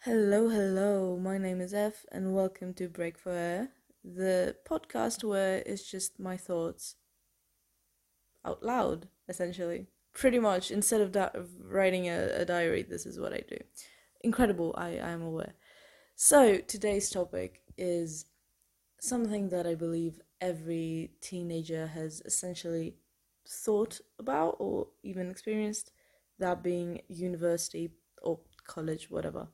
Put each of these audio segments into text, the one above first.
Hello, hello. My name is F, and welcome to Break for Air, the podcast where it's just my thoughts out loud, essentially. Pretty much, instead of da- writing a, a diary, this is what I do. Incredible, I am aware. So, today's topic is something that I believe every teenager has essentially thought about or even experienced that being university or college, whatever.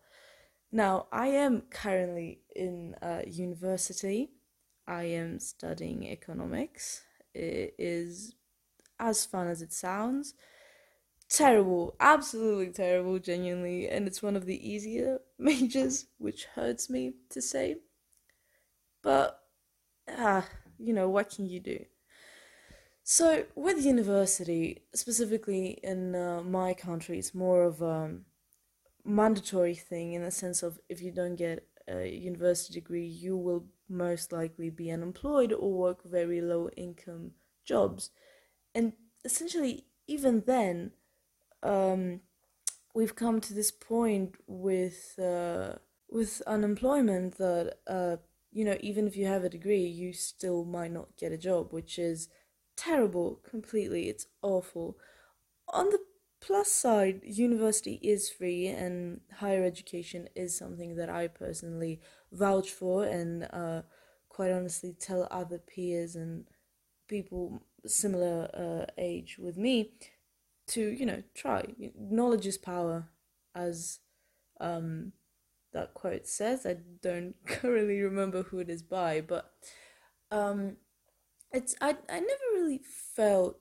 Now, I am currently in uh, university. I am studying economics. It is as fun as it sounds. Terrible, absolutely terrible, genuinely, and it's one of the easier majors, which hurts me to say. But, ah, you know, what can you do? So, with university, specifically in uh, my country, it's more of um, mandatory thing in the sense of if you don't get a university degree, you will most likely be unemployed or work very low income jobs. And essentially, even then, um, we've come to this point with uh, with unemployment that uh, you know even if you have a degree, you still might not get a job, which is terrible. Completely, it's awful. On the plus side, university is free and higher education is something that I personally vouch for and uh, quite honestly tell other peers and people similar uh, age with me to you know try. Knowledge is power, as um, that quote says. I don't currently remember who it is by, but um, it's I I never really felt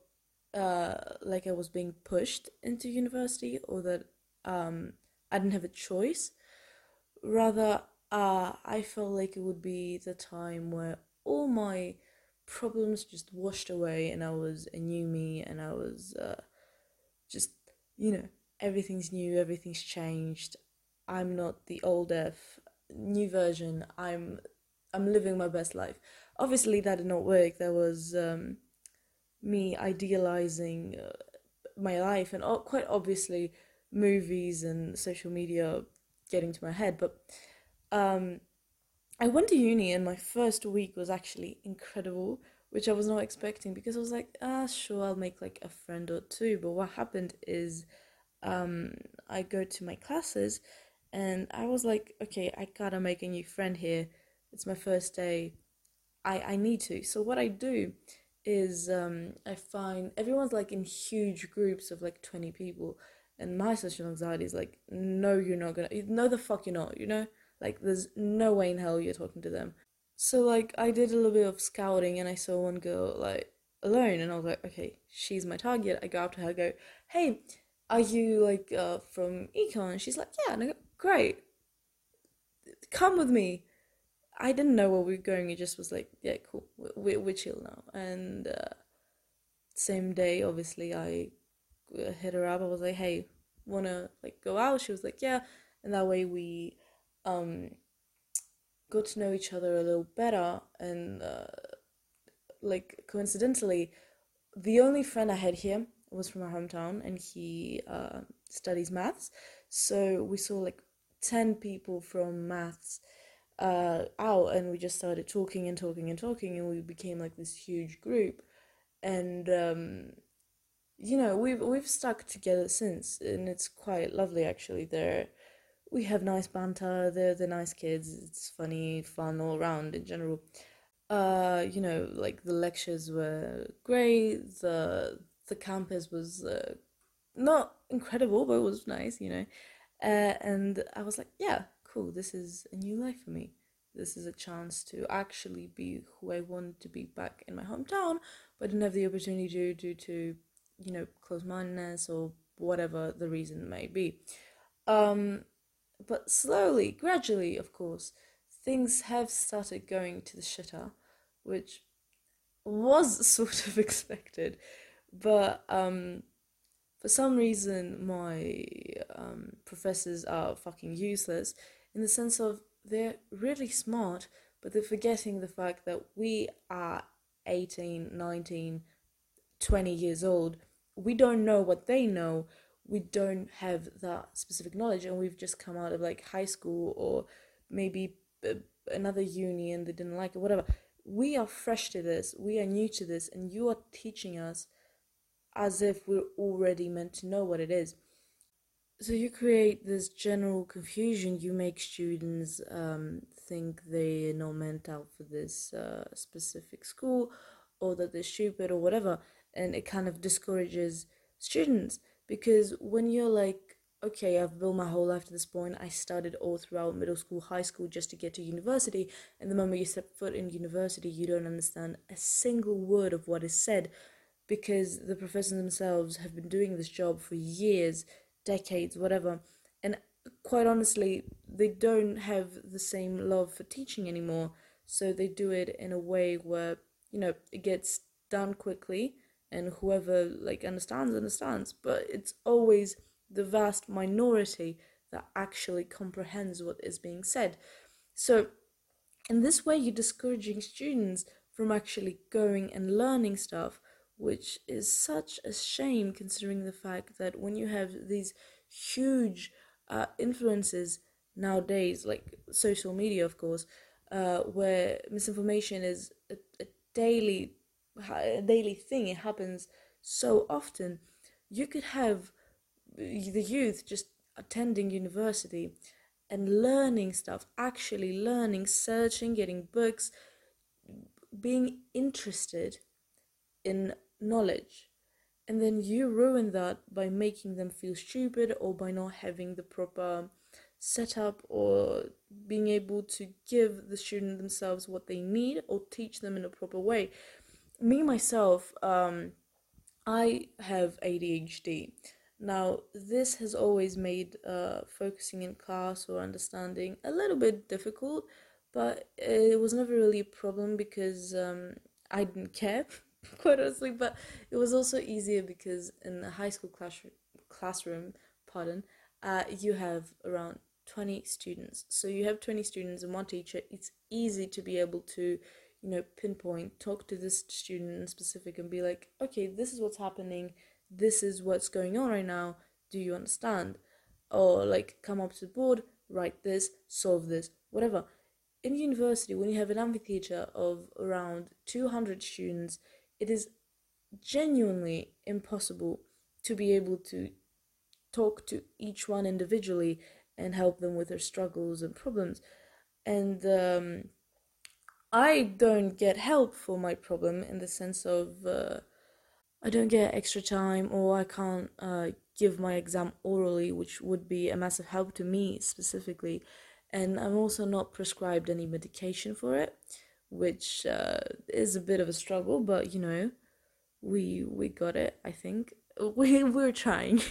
uh, like I was being pushed into university or that um, I didn't have a choice. Rather, uh, I felt like it would be the time where all my problems just washed away and I was a new me and I was uh, just, you know, everything's new, everything's changed. I'm not the old F, new version. I'm I'm living my best life. Obviously, that did not work. There was um, me idealizing uh, my life and quite obviously movies and social media getting to my head but um, i went to uni and my first week was actually incredible which i was not expecting because i was like ah sure i'll make like a friend or two. But what happened is um, i go to my classes and i was like okay i gotta make a new friend here. It's my first day. I i need to. So what i do is um, I find everyone's like in huge groups of like 20 people. And my social anxiety is like, no, you're not gonna, no, the fuck you're not, you know? Like, there's no way in hell you're talking to them. So, like, I did a little bit of scouting and I saw one girl, like, alone. And I was like, okay, she's my target. I go up to her, go, hey, are you, like, uh, from econ? And she's like, yeah. And I go, great. Come with me. I didn't know where we were going. It just was like, yeah, cool. We're, we're chill now. And uh, same day, obviously, I uh, hit her up. I was like, hey, wanna like go out? She was like, yeah. And that way we um got to know each other a little better. And uh, like coincidentally, the only friend I had here was from my hometown, and he uh, studies maths. So we saw like ten people from maths uh, out and we just started talking and talking and talking and we became like this huge group. And um, you know we've we've stuck together since and it's quite lovely actually. They're we have nice banter. They're the nice kids. It's funny fun all around in general. Uh you know like the lectures were great. The the campus was uh, not incredible but it was nice you know. Uh, and i was like yeah cool, this is a new life for me. This is a chance to actually be who I want to be back in my hometown, but didn't have the opportunity to due to, you know, close mindedness or whatever the reason may be. Um, but slowly, gradually, of course, things have started going to the shitter, which was sort of expected, but um, for some reason my um, professors are fucking useless in the sense of they're really smart, but they're forgetting the fact that we are 18, 19, 20 years old. We don't know what they know. we don't have that specific knowledge and we've just come out of like high school or maybe uh, another uni and they didn't like it whatever we are fresh to this we are new to this and you are teaching us as if we're already meant to know what it is so you create this general confusion. You make students um, think they're not meant out for this uh, specific school or that they're stupid or whatever. And it kind of discourages students because when you're like okay i've built my whole life to this point. I studied all throughout middle school high school just to get to university. And the moment you step foot in university you don't understand a single word of what is said because the professors themselves have been doing this job for years decades whatever. And quite honestly they don't have the same love for teaching anymore. So they do it in a way where you know it gets done quickly and whoever like understands understands. But it's always the vast minority that actually comprehends what is being said. So in this way you're discouraging students from actually going and learning stuff which is such a shame considering the fact that when you have these huge uh, influences nowadays like social media of course uh, where misinformation is a, a daily a daily thing. It happens so often. You could have the youth just attending university and learning stuff, actually learning, searching, getting books, being interested in knowledge. And then you ruin that by making them feel stupid or by not having the proper setup or being able to give the student themselves what they need or teach them in a proper way me myself, um, I have ADHD. Now, this has always made uh, focusing in class or understanding a little bit difficult, but it was never really a problem because um, I didn't care, quite honestly. But it was also easier because in a high school class- classroom, pardon, uh, you have around 20 students. So you have 20 students and one teacher. It's easy to be able to you know, pinpoint, talk to this student in specific and be like, okay, this is what's happening, this is what's going on right now, do you understand? Or like come up to the board, write this, solve this, whatever. In university, when you have an amphitheater of around 200 students, it is genuinely impossible to be able to talk to each one individually and help them with their struggles and problems. And um, I don't get help for my problem in the sense of uh, I don't get extra time or I can't uh, give my exam orally, which would be a massive help to me specifically. And I'm also not prescribed any medication for it, which uh, is a bit of a struggle, but you know, we we got it. I think we we're trying.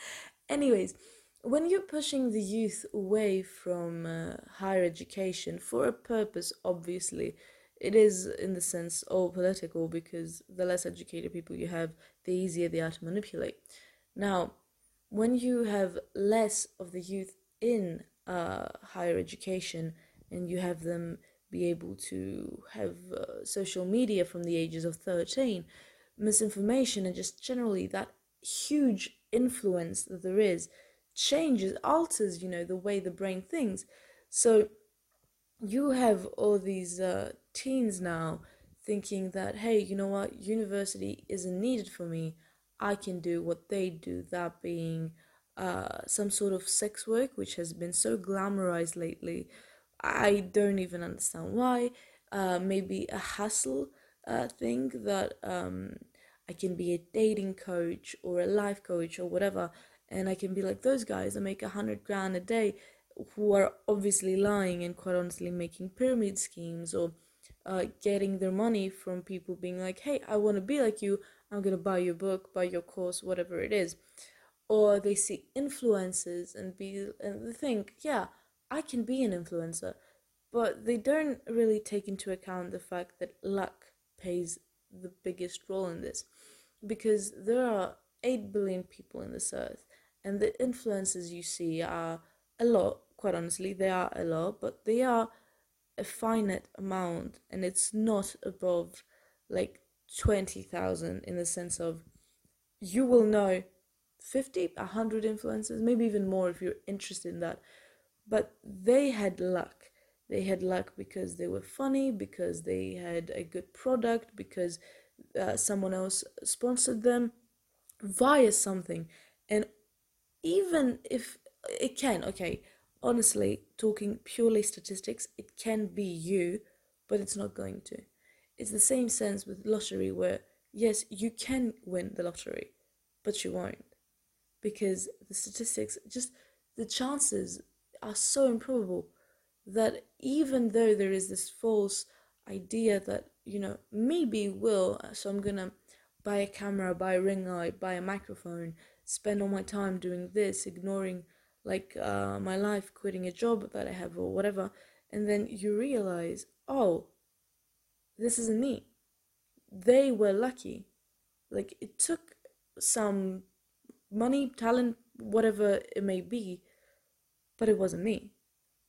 Anyways, when you're pushing the youth away from uh, higher education for a purpose, obviously, it is in the sense all political because the less educated people you have, the easier they are to manipulate. Now, when you have less of the youth in uh, higher education and you have them be able to have uh, social media from the ages of 13, misinformation and just generally that huge influence that there is changes, alters, you know, the way the brain thinks. So you have all these uh, teens now thinking that, hey, you know what, university isn't needed for me. I can do what they do, that being uh, some sort of sex work, which has been so glamorized lately. I don't even understand why. Uh, maybe a hustle uh, thing that um, I can be a dating coach or a life coach or whatever and I can be like those guys that make a hundred grand a day who are obviously lying and quite honestly making pyramid schemes or uh, getting their money from people being like, hey, I want to be like you, I'm gonna buy your book, buy your course, whatever it is. Or they see influencers and be and they think, yeah, I can be an influencer, but they don't really take into account the fact that luck plays the biggest role in this, because there are eight billion people in this earth, and the influences you see are a lot quite honestly they are a lot but they are a finite amount and it's not above like 20,000 in the sense of you will know 50, 100 influencers, maybe even more if you're interested in that. But they had luck. They had luck because they were funny, because they had a good product, because uh, someone else sponsored them via something. And even if it can, okay, honestly, talking purely statistics, it can be you, but it's not going to. It's the same sense with lottery where, yes, you can win the lottery, but you won't. Because the statistics, just the chances are so improbable that even though there is this false idea that, you know, maybe will, so I'm gonna buy a camera, buy a ring light, buy a microphone, spend all my time doing this, ignoring like uh, my life, quitting a job that I have or whatever, and then you realize, oh, this isn't me. They were lucky. Like it took some money, talent, whatever it may be, but it wasn't me.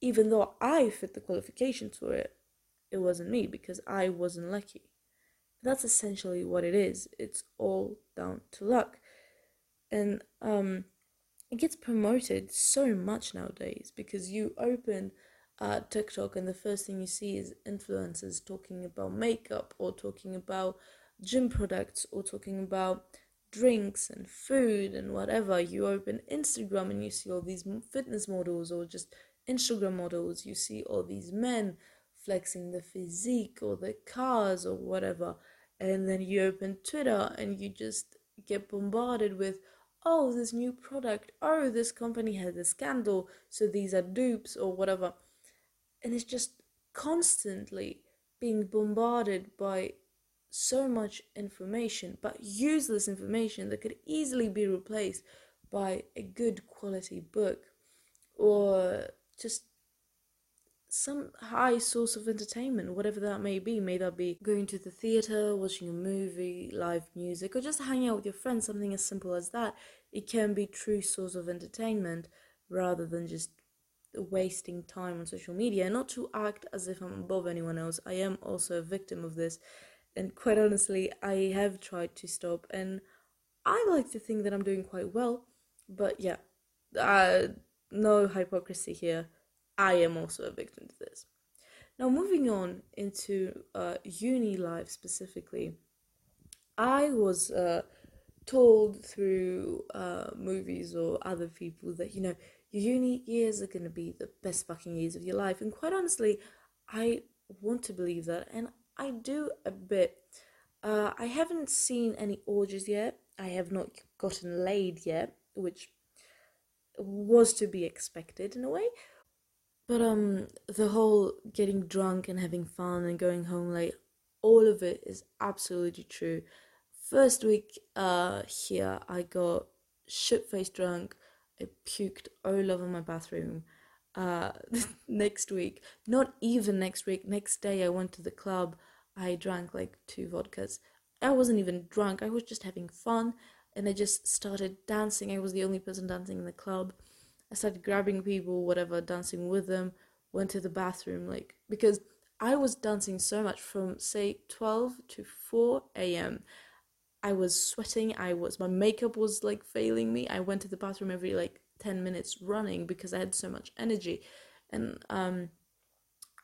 Even though I fit the qualifications for it, it wasn't me because I wasn't lucky. That's essentially what it is. It's all down to luck. And um it gets promoted so much nowadays because you open uh, TikTok and the first thing you see is influencers talking about makeup or talking about gym products or talking about drinks and food and whatever. You open Instagram and you see all these fitness models or just Instagram models. You see all these men flexing the physique or the cars or whatever. And then you open Twitter and you just get bombarded with oh, this new product, oh, this company had a scandal, so these are dupes or whatever. And it's just constantly being bombarded by so much information, but useless information that could easily be replaced by a good quality book or just some high source of entertainment, whatever that may be. May that be going to the theatre, watching a movie, live music, or just hanging out with your friends, something as simple as that. It can be true source of entertainment rather than just wasting time on social media. Not to act as if I'm above anyone else. I am also a victim of this. And quite honestly, I have tried to stop and I like to think that I'm doing quite well. But yeah, uh, no hypocrisy here. I am also a victim to this. Now, moving on into uh, uni life specifically, I was uh, told through uh, movies or other people that, you know, your uni years are going to be the best fucking years of your life. And quite honestly, I want to believe that, and I do a bit. Uh, I haven't seen any orgies yet. I have not gotten laid yet, which was to be expected in a way. But um, the whole getting drunk and having fun and going home late, all of it is absolutely true. First week uh here, I got shit faced drunk. I puked all over my bathroom. Uh, next week, not even next week, next day, I went to the club. I drank like two vodkas. I wasn't even drunk. I was just having fun, and I just started dancing. I was the only person dancing in the club I started grabbing people, whatever, dancing with them, went to the bathroom, like, because I was dancing so much from, say, 12 to 4 a.m. I was sweating, I was, my makeup was like failing me. I went to the bathroom every like 10 minutes running because I had so much energy. And, um,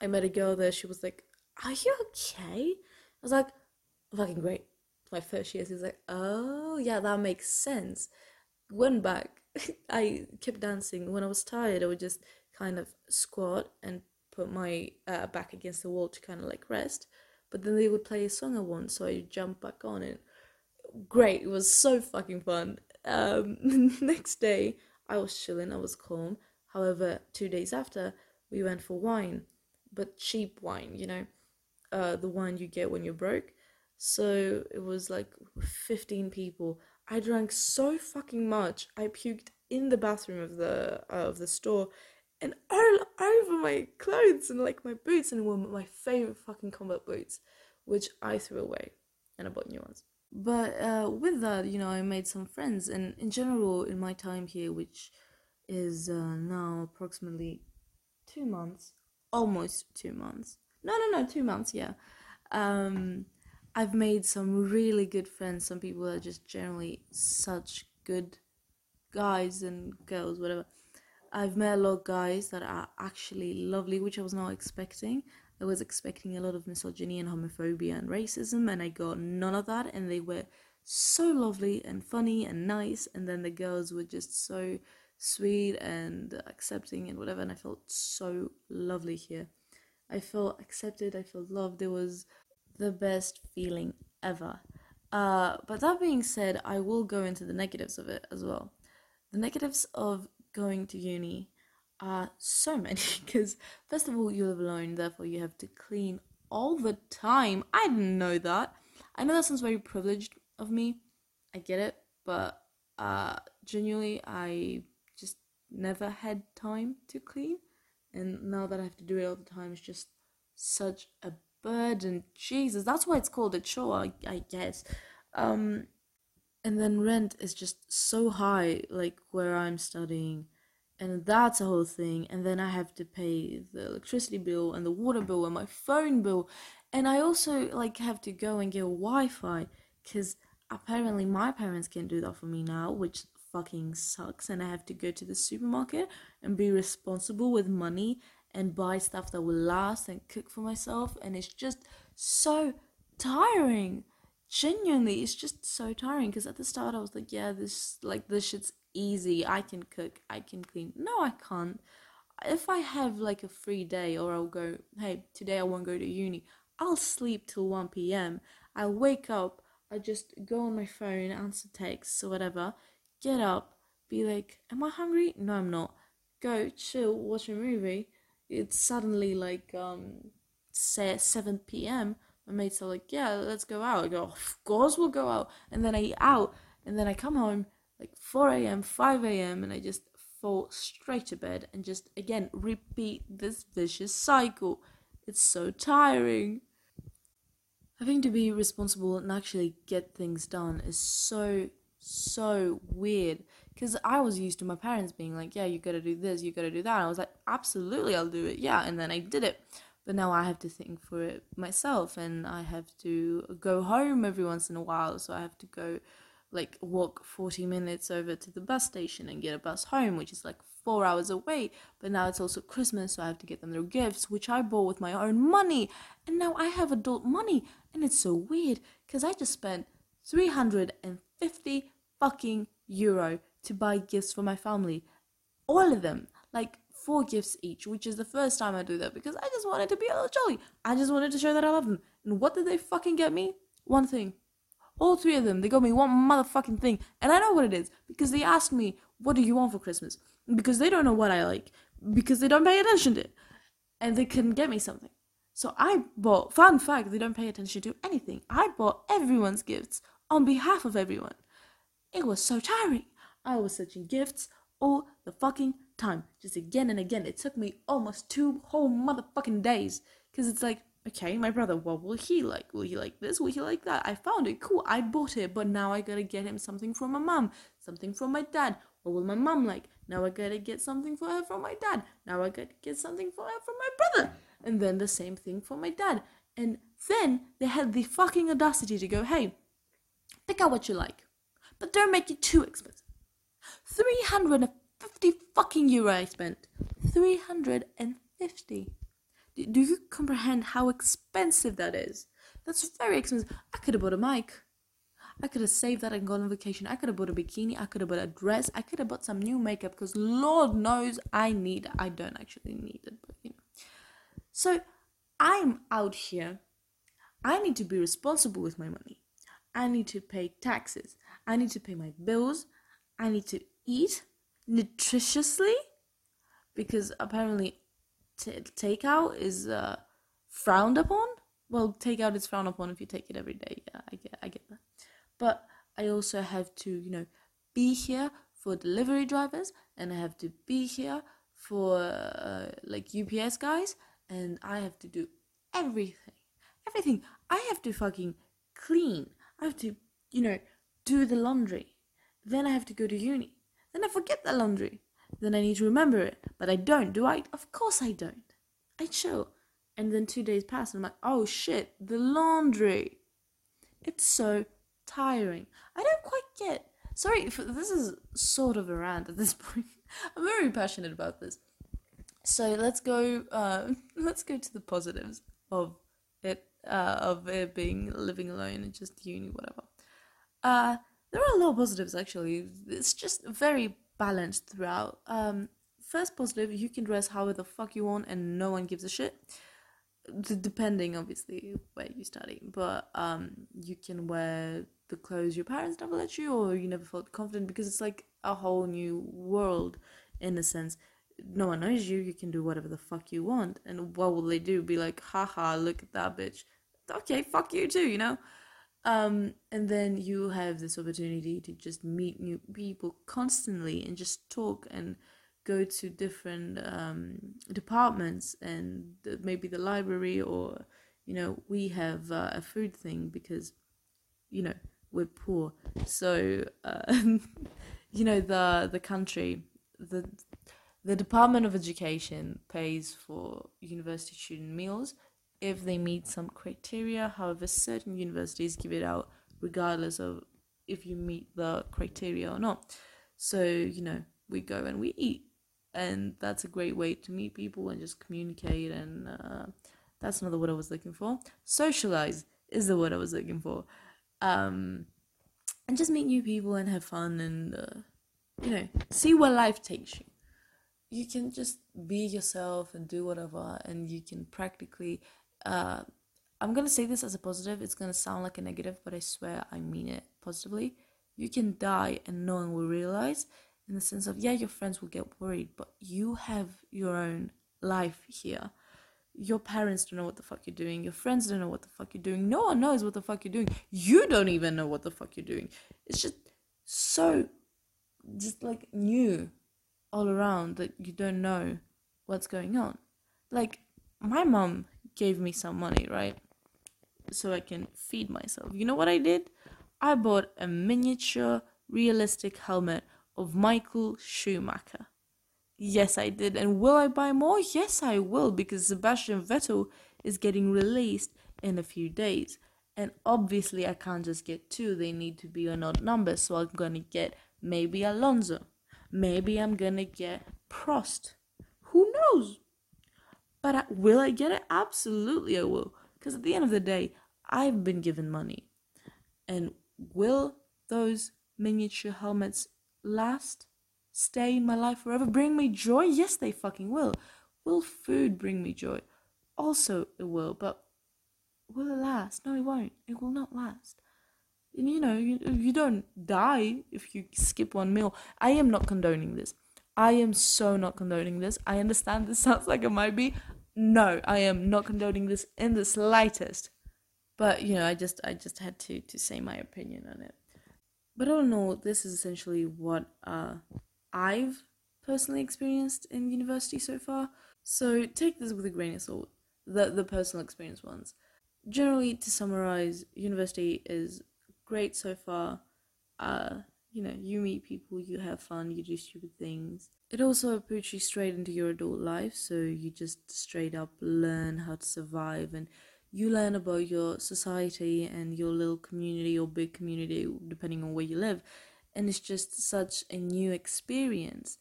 I met a girl there, she was like, Are you okay? I was like, Fucking great. My first year, she was like, Oh, yeah, that makes sense. Went back, I kept dancing. When I was tired, I would just kind of squat and put my uh, back against the wall to kind of like rest. But then they would play a song I want, so I jump back on it. Great, it was so fucking fun. Um, next day, I was chilling, I was calm. However, two days after, we went for wine, but cheap wine, you know, uh, the wine you get when you're broke. So it was like 15 people. I drank so fucking much. I puked in the bathroom of the uh, of the store and all over my clothes and like my boots and were my favorite fucking combat boots, which I threw away and I bought new ones. But uh, with that, you know, I made some friends, and in general, in my time here, which is uh, now approximately two months, almost two months. No, no, no, two months. Yeah. Um, I've made some really good friends. Some people are just generally such good guys and girls, whatever. I've met a lot of guys that are actually lovely, which I was not expecting. I was expecting a lot of misogyny and homophobia and racism, and I got none of that. And they were so lovely and funny and nice. And then the girls were just so sweet and accepting and whatever. And I felt so lovely here. I felt accepted, I felt loved. It was the best feeling ever. Uh, but that being said, I will go into the negatives of it as well. The negatives of going to uni are so many because, first of all, you live alone, therefore, you have to clean all the time. I didn't know that. I know that sounds very privileged of me. I get it, but uh, genuinely, I just never had time to clean. And now that I have to do it all the time, it's just such a burden. Jesus, that's why it's called a chore, I, guess. Um, and then rent is just so high, like where I'm studying, and that's a whole thing. And then I have to pay the electricity bill and the water bill and my phone bill, and I also like have to go and get Wi-Fi because apparently my parents can't do that for me now, which fucking sucks. And I have to go to the supermarket and be responsible with money and buy stuff that will last and cook for myself, and it's just so tiring genuinely it's just so tiring because at the start i was like yeah this like this shit's easy. I can cook. I can clean. No i can't. If i have like a free day or i'll go hey today i won't go to uni i'll sleep till 1 p.m i'll wake up i just go on my phone answer texts or whatever get up be like am i hungry? No i'm not. Go chill watch a movie. It's suddenly like um say 7 p.m my mates are like, yeah, let's go out. I go, of course we'll go out. And then I eat out, and then I come home like 4 a.m., 5 a.m., and I just fall straight to bed and just again repeat this vicious cycle. It's so tiring. Having to be responsible and actually get things done is so, so weird. Because I was used to my parents being like, yeah, you gotta do this, you gotta do that. And I was like, absolutely, I'll do it. Yeah. And then I did it but now I have to think for it myself and I have to go home every once in a while. So I have to go like walk 40 minutes over to the bus station and get a bus home which is like 4 hours away. But now it's also Christmas so I have to get them their gifts which I bought with my own money. And now I have adult money and it's so weird cuz I just spent 350 fucking euro to buy gifts for my family. All of them. Like four gifts each, which is the first time I do that because I just wanted to be a little jolly. I just wanted to show that I love them. And what did they fucking get me? One thing. All three of them, they got me one motherfucking thing. And I know what it is because they asked me, What do you want for Christmas? Because they don't know what I like. Because they don't pay attention to it. And they couldn't get me something. So I bought, fun fact, they don't pay attention to anything. I bought everyone's gifts on behalf of everyone. It was so tiring. I was searching gifts all the fucking time, just again and again. It took me almost two whole motherfucking days because it's like, okay, my brother, what will he like? Will he like this? Will he like that? I found it cool. I bought it, but now I gotta get him something from my mom, something from my dad. What will my mom like? Now I gotta get something for her from my dad. Now I gotta get something for her from my brother. And then the same thing for my dad. And then they had the fucking audacity to go, hey, pick out what you like, but don't make it too expensive. 300 50 fucking euro I spent. 350. Do, do you comprehend how expensive that is? That's very expensive. I could have bought a mic. I could have saved that and gone on vacation. I could have bought a bikini. I could have bought a dress. I could have bought some new makeup because Lord knows I need. I don't actually need it, but you know. So I'm out here. I need to be responsible with my money. I need to pay taxes. I need to pay my bills. I need to eat nutritiously because apparently t- takeout is uh, frowned upon. Well, takeout is frowned upon if you take it every day. Yeah, I get, I get that. But I also have to, you know, be here for delivery drivers, and I have to be here for uh, like UPS guys, and I have to do everything, everything. I have to fucking clean. I have to, you know, do the laundry. Then I have to go to uni. Then I forget the laundry. Then I need to remember it. But I don't, do I? Of course I don't. I chill. And then two days pass and I'm like, oh shit, the laundry. It's so tiring. I don't quite get. sorry, this is sort of a rant at this point. I'm very passionate about this. So let's go. Uh, let's go to the positives of it. Uh, of it being living alone and just uni, whatever. Uh, there are a lot of positives actually. It's just very balanced throughout. Um, first positive, you can dress however the fuck you want and no one gives a shit. D- depending, obviously, where you study, but um, you can wear the clothes your parents never let you, or you never felt confident because it's like a whole new world in a sense. No one knows you. You can do whatever the fuck you want, and what will they do? Be like, haha, look at that bitch. Okay, fuck you too, you know. Um, and then you have this opportunity to just meet new people constantly and just talk and go to different um, departments and the, maybe the library or you know we have uh, a food thing because you know we're poor. So uh, you know the the country the the department of education pays for university student meals if they meet some criteria however certain universities give it out regardless of if you meet the criteria or not. So you know we go and we eat and that's a great way to meet people and just communicate and uh, that's another word i was looking for. Socialize is the word i was looking for. Um, and just meet new people and have fun and uh, you know see where life takes you. You can just be yourself and do whatever and you can practically uh, i'm gonna say this as a positive. It's gonna sound like a negative but i swear i mean it positively. You can die and no one will realize in the sense of yeah your friends will get worried but you have your own life here. Your parents don't know what the fuck you're doing. Your friends don't know what the fuck you're doing. No one knows what the fuck you're doing. You don't even know what the fuck you're doing. It's just so just like new all around that you don't know what's going on. Like my mom gave me some money right so i can feed myself you know what i did i bought a miniature realistic helmet of Michael Schumacher. Yes, I did. And will I buy more? Yes, I will, because Sebastian Vettel is getting released in a few days. And obviously, I can't just get two, they need to be an odd number. So I'm gonna get maybe Alonso. Maybe I'm gonna get Prost. Who knows? But will I get it? Absolutely, I will. Because at the end of the day, I've been given money. And will those miniature helmets last, stay in my life forever, bring me joy? Yes, they fucking will. Will food bring me joy? Also, it will, but will it last? No, it won't. It will not last. And you know, you, you don't die if you skip one meal. I am not condoning this. I am so not condoning this. I understand this sounds like it might be. No, I am not condoning this in the slightest. But you know, I just I just had to to say my opinion on it. But all in all, this is essentially what uh, I've personally experienced in university so far. So take this with a grain of salt, the, the personal experience ones. Generally, to summarize, university is great so far. Uh, you know, you meet people, you have fun, you do stupid things. It also puts you straight into your adult life, so you just straight up learn how to survive and you learn about your society and your little community or big community, depending on where you live. And it's just such a new experience,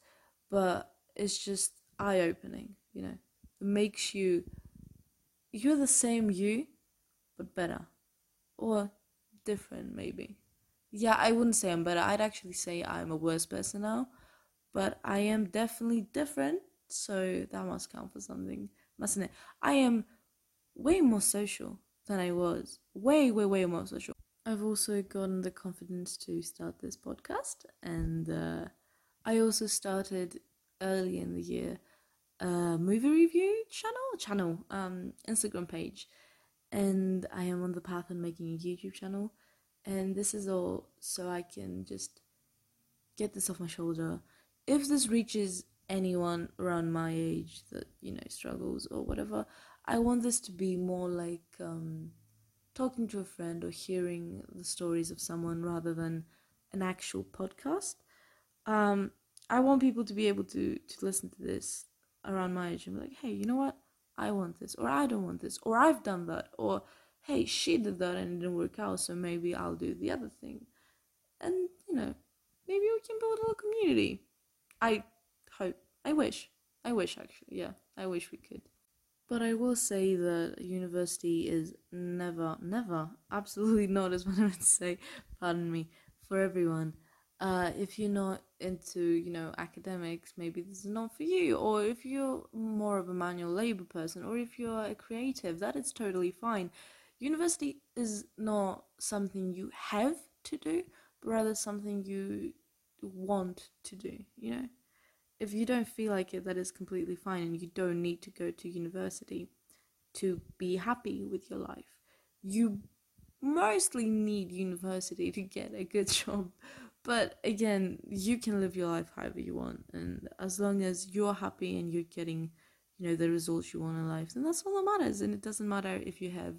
but it's just eye opening, you know. It makes you, you're the same you, but better. Or different, maybe. Yeah, I wouldn't say I'm better. I'd actually say I'm a worse person now. But I am definitely different, so that must count for something, mustn't it? I am way more social than I was. Way, way, way more social. I've also gotten the confidence to start this podcast, and uh, I also started early in the year a movie review channel, channel, um, Instagram page, and I am on the path of making a YouTube channel, and this is all so I can just get this off my shoulder. If this reaches anyone around my age that you know struggles or whatever, I want this to be more like um, talking to a friend or hearing the stories of someone rather than an actual podcast. Um, I want people to be able to to listen to this around my age and be like, hey, you know what? I want this, or I don't want this, or I've done that, or hey, she did that and it didn't work out, so maybe I'll do the other thing. And you know, maybe we can build a little community. I hope. I wish. I wish actually. Yeah, I wish we could. But I will say that university is never, never, absolutely not, is what I would say, pardon me, for everyone. Uh, if you're not into, you know, academics, maybe this is not for you. Or if you're more of a manual labor person, or if you're a creative, that is totally fine. University is not something you have to do, but rather something you want to do, you know? if you don't feel like it, that is completely fine, and you don't need to go to university to be happy with your life. You mostly need university to get a good job, but again, you can live your life however you want, and as long as you're happy and you're getting, you know, the results you want in life, then that's all that matters. And it doesn't matter if you have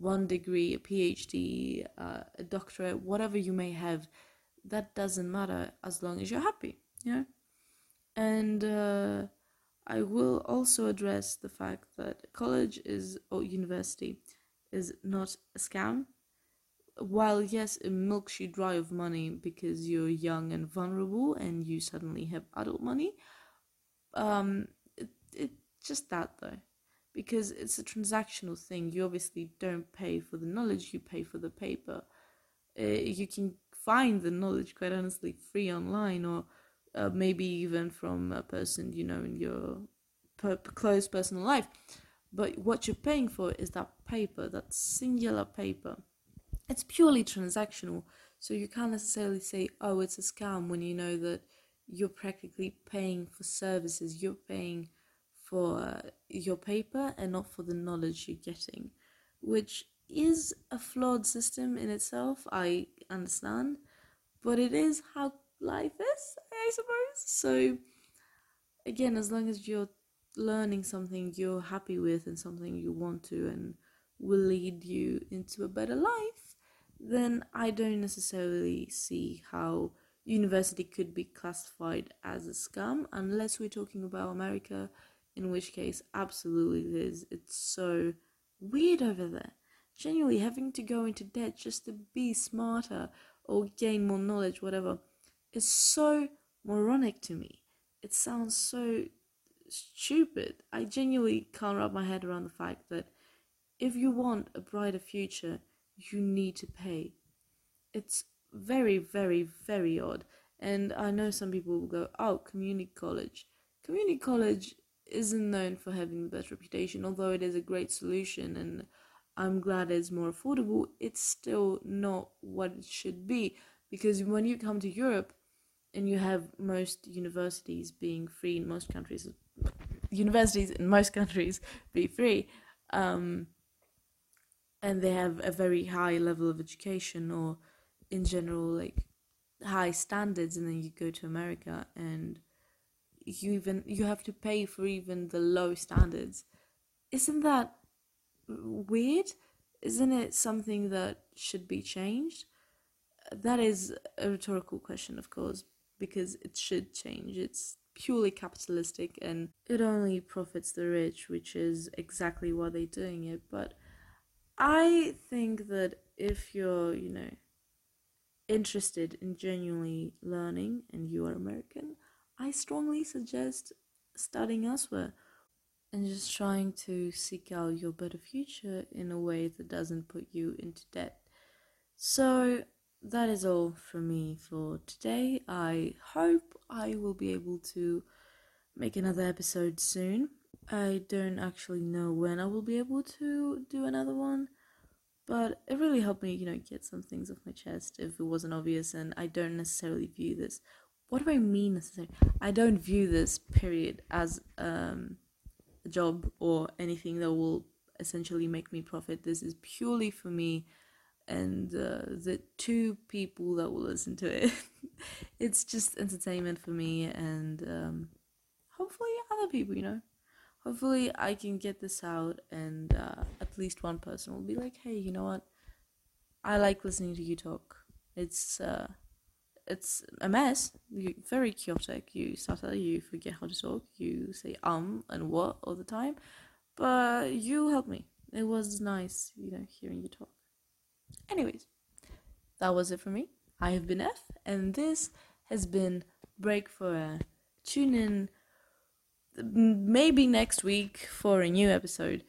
one degree, a PhD, uh, a doctorate, whatever you may have. That doesn't matter as long as you're happy. You know and uh, I will also address the fact that college is or university is not a scam. While yes, it milks you dry of money because you're young and vulnerable and you suddenly have adult money, um, it, it just that though, because it's a transactional thing. You obviously don't pay for the knowledge; you pay for the paper. Uh, you can find the knowledge quite honestly free online or uh, maybe even from a person you know in your per- close personal life. But what you're paying for is that paper, that singular paper. It's purely transactional, so you can't necessarily say, "Oh, it's a scam," when you know that you're practically paying for services. You're paying for your paper and not for the knowledge you're getting, which is a flawed system in itself. I understand, but it is how life is, I suppose. So, again, as long as you're learning something you're happy with and something you want to and will lead you into a better life, then I don't necessarily see how university could be classified as a scam unless we're talking about America, in which case, absolutely it is. It's so weird over there. Genuinely having to go into debt just to be smarter or gain more knowledge, whatever is so moronic to me. It sounds so stupid. I genuinely can't wrap my head around the fact that if you want a brighter future, you need to pay. It's very, very, very odd. And I know some people will go, oh, community college. Community college isn't known for having the best reputation, although it is a great solution and I'm glad it's more affordable. It's still not what it should be because when you come to Europe, and you have most universities being free in most countries universities in most countries be free um, and they have a very high level of education or in general like high standards and then you go to america and you even you have to pay for even the low standards isn't that weird isn't it something that should be changed that is a rhetorical question of course because it should change. It's purely capitalistic and it only profits the rich, which is exactly why they're doing it. But I think that if you're, you know, interested in genuinely learning and you are American, I strongly suggest studying elsewhere and just trying to seek out your better future in a way that doesn't put you into debt. So, that is all from me for today. I hope I will be able to make another episode soon. I don't actually know when I will be able to do another one, but it really helped me, you know, get some things off my chest if it wasn't obvious, and I don't necessarily view this. What do I mean necessarily? I don't view this period as um, a job or anything that will essentially make me profit. This is purely for me and uh, the two people that will listen to it. it's just entertainment for me and um, hopefully other people, you know. Hopefully I can get this out and uh, at least one person will be like, hey, you know what? I like listening to you talk. It's uh, it's a mess. You're very chaotic. You stutter. You forget how to talk. You say um and what all the time. But you helped me. It was nice, you know, hearing you talk. Anyways, that was it for me. I have been F, and this has been Break for Air. Tune in maybe next week for a new episode.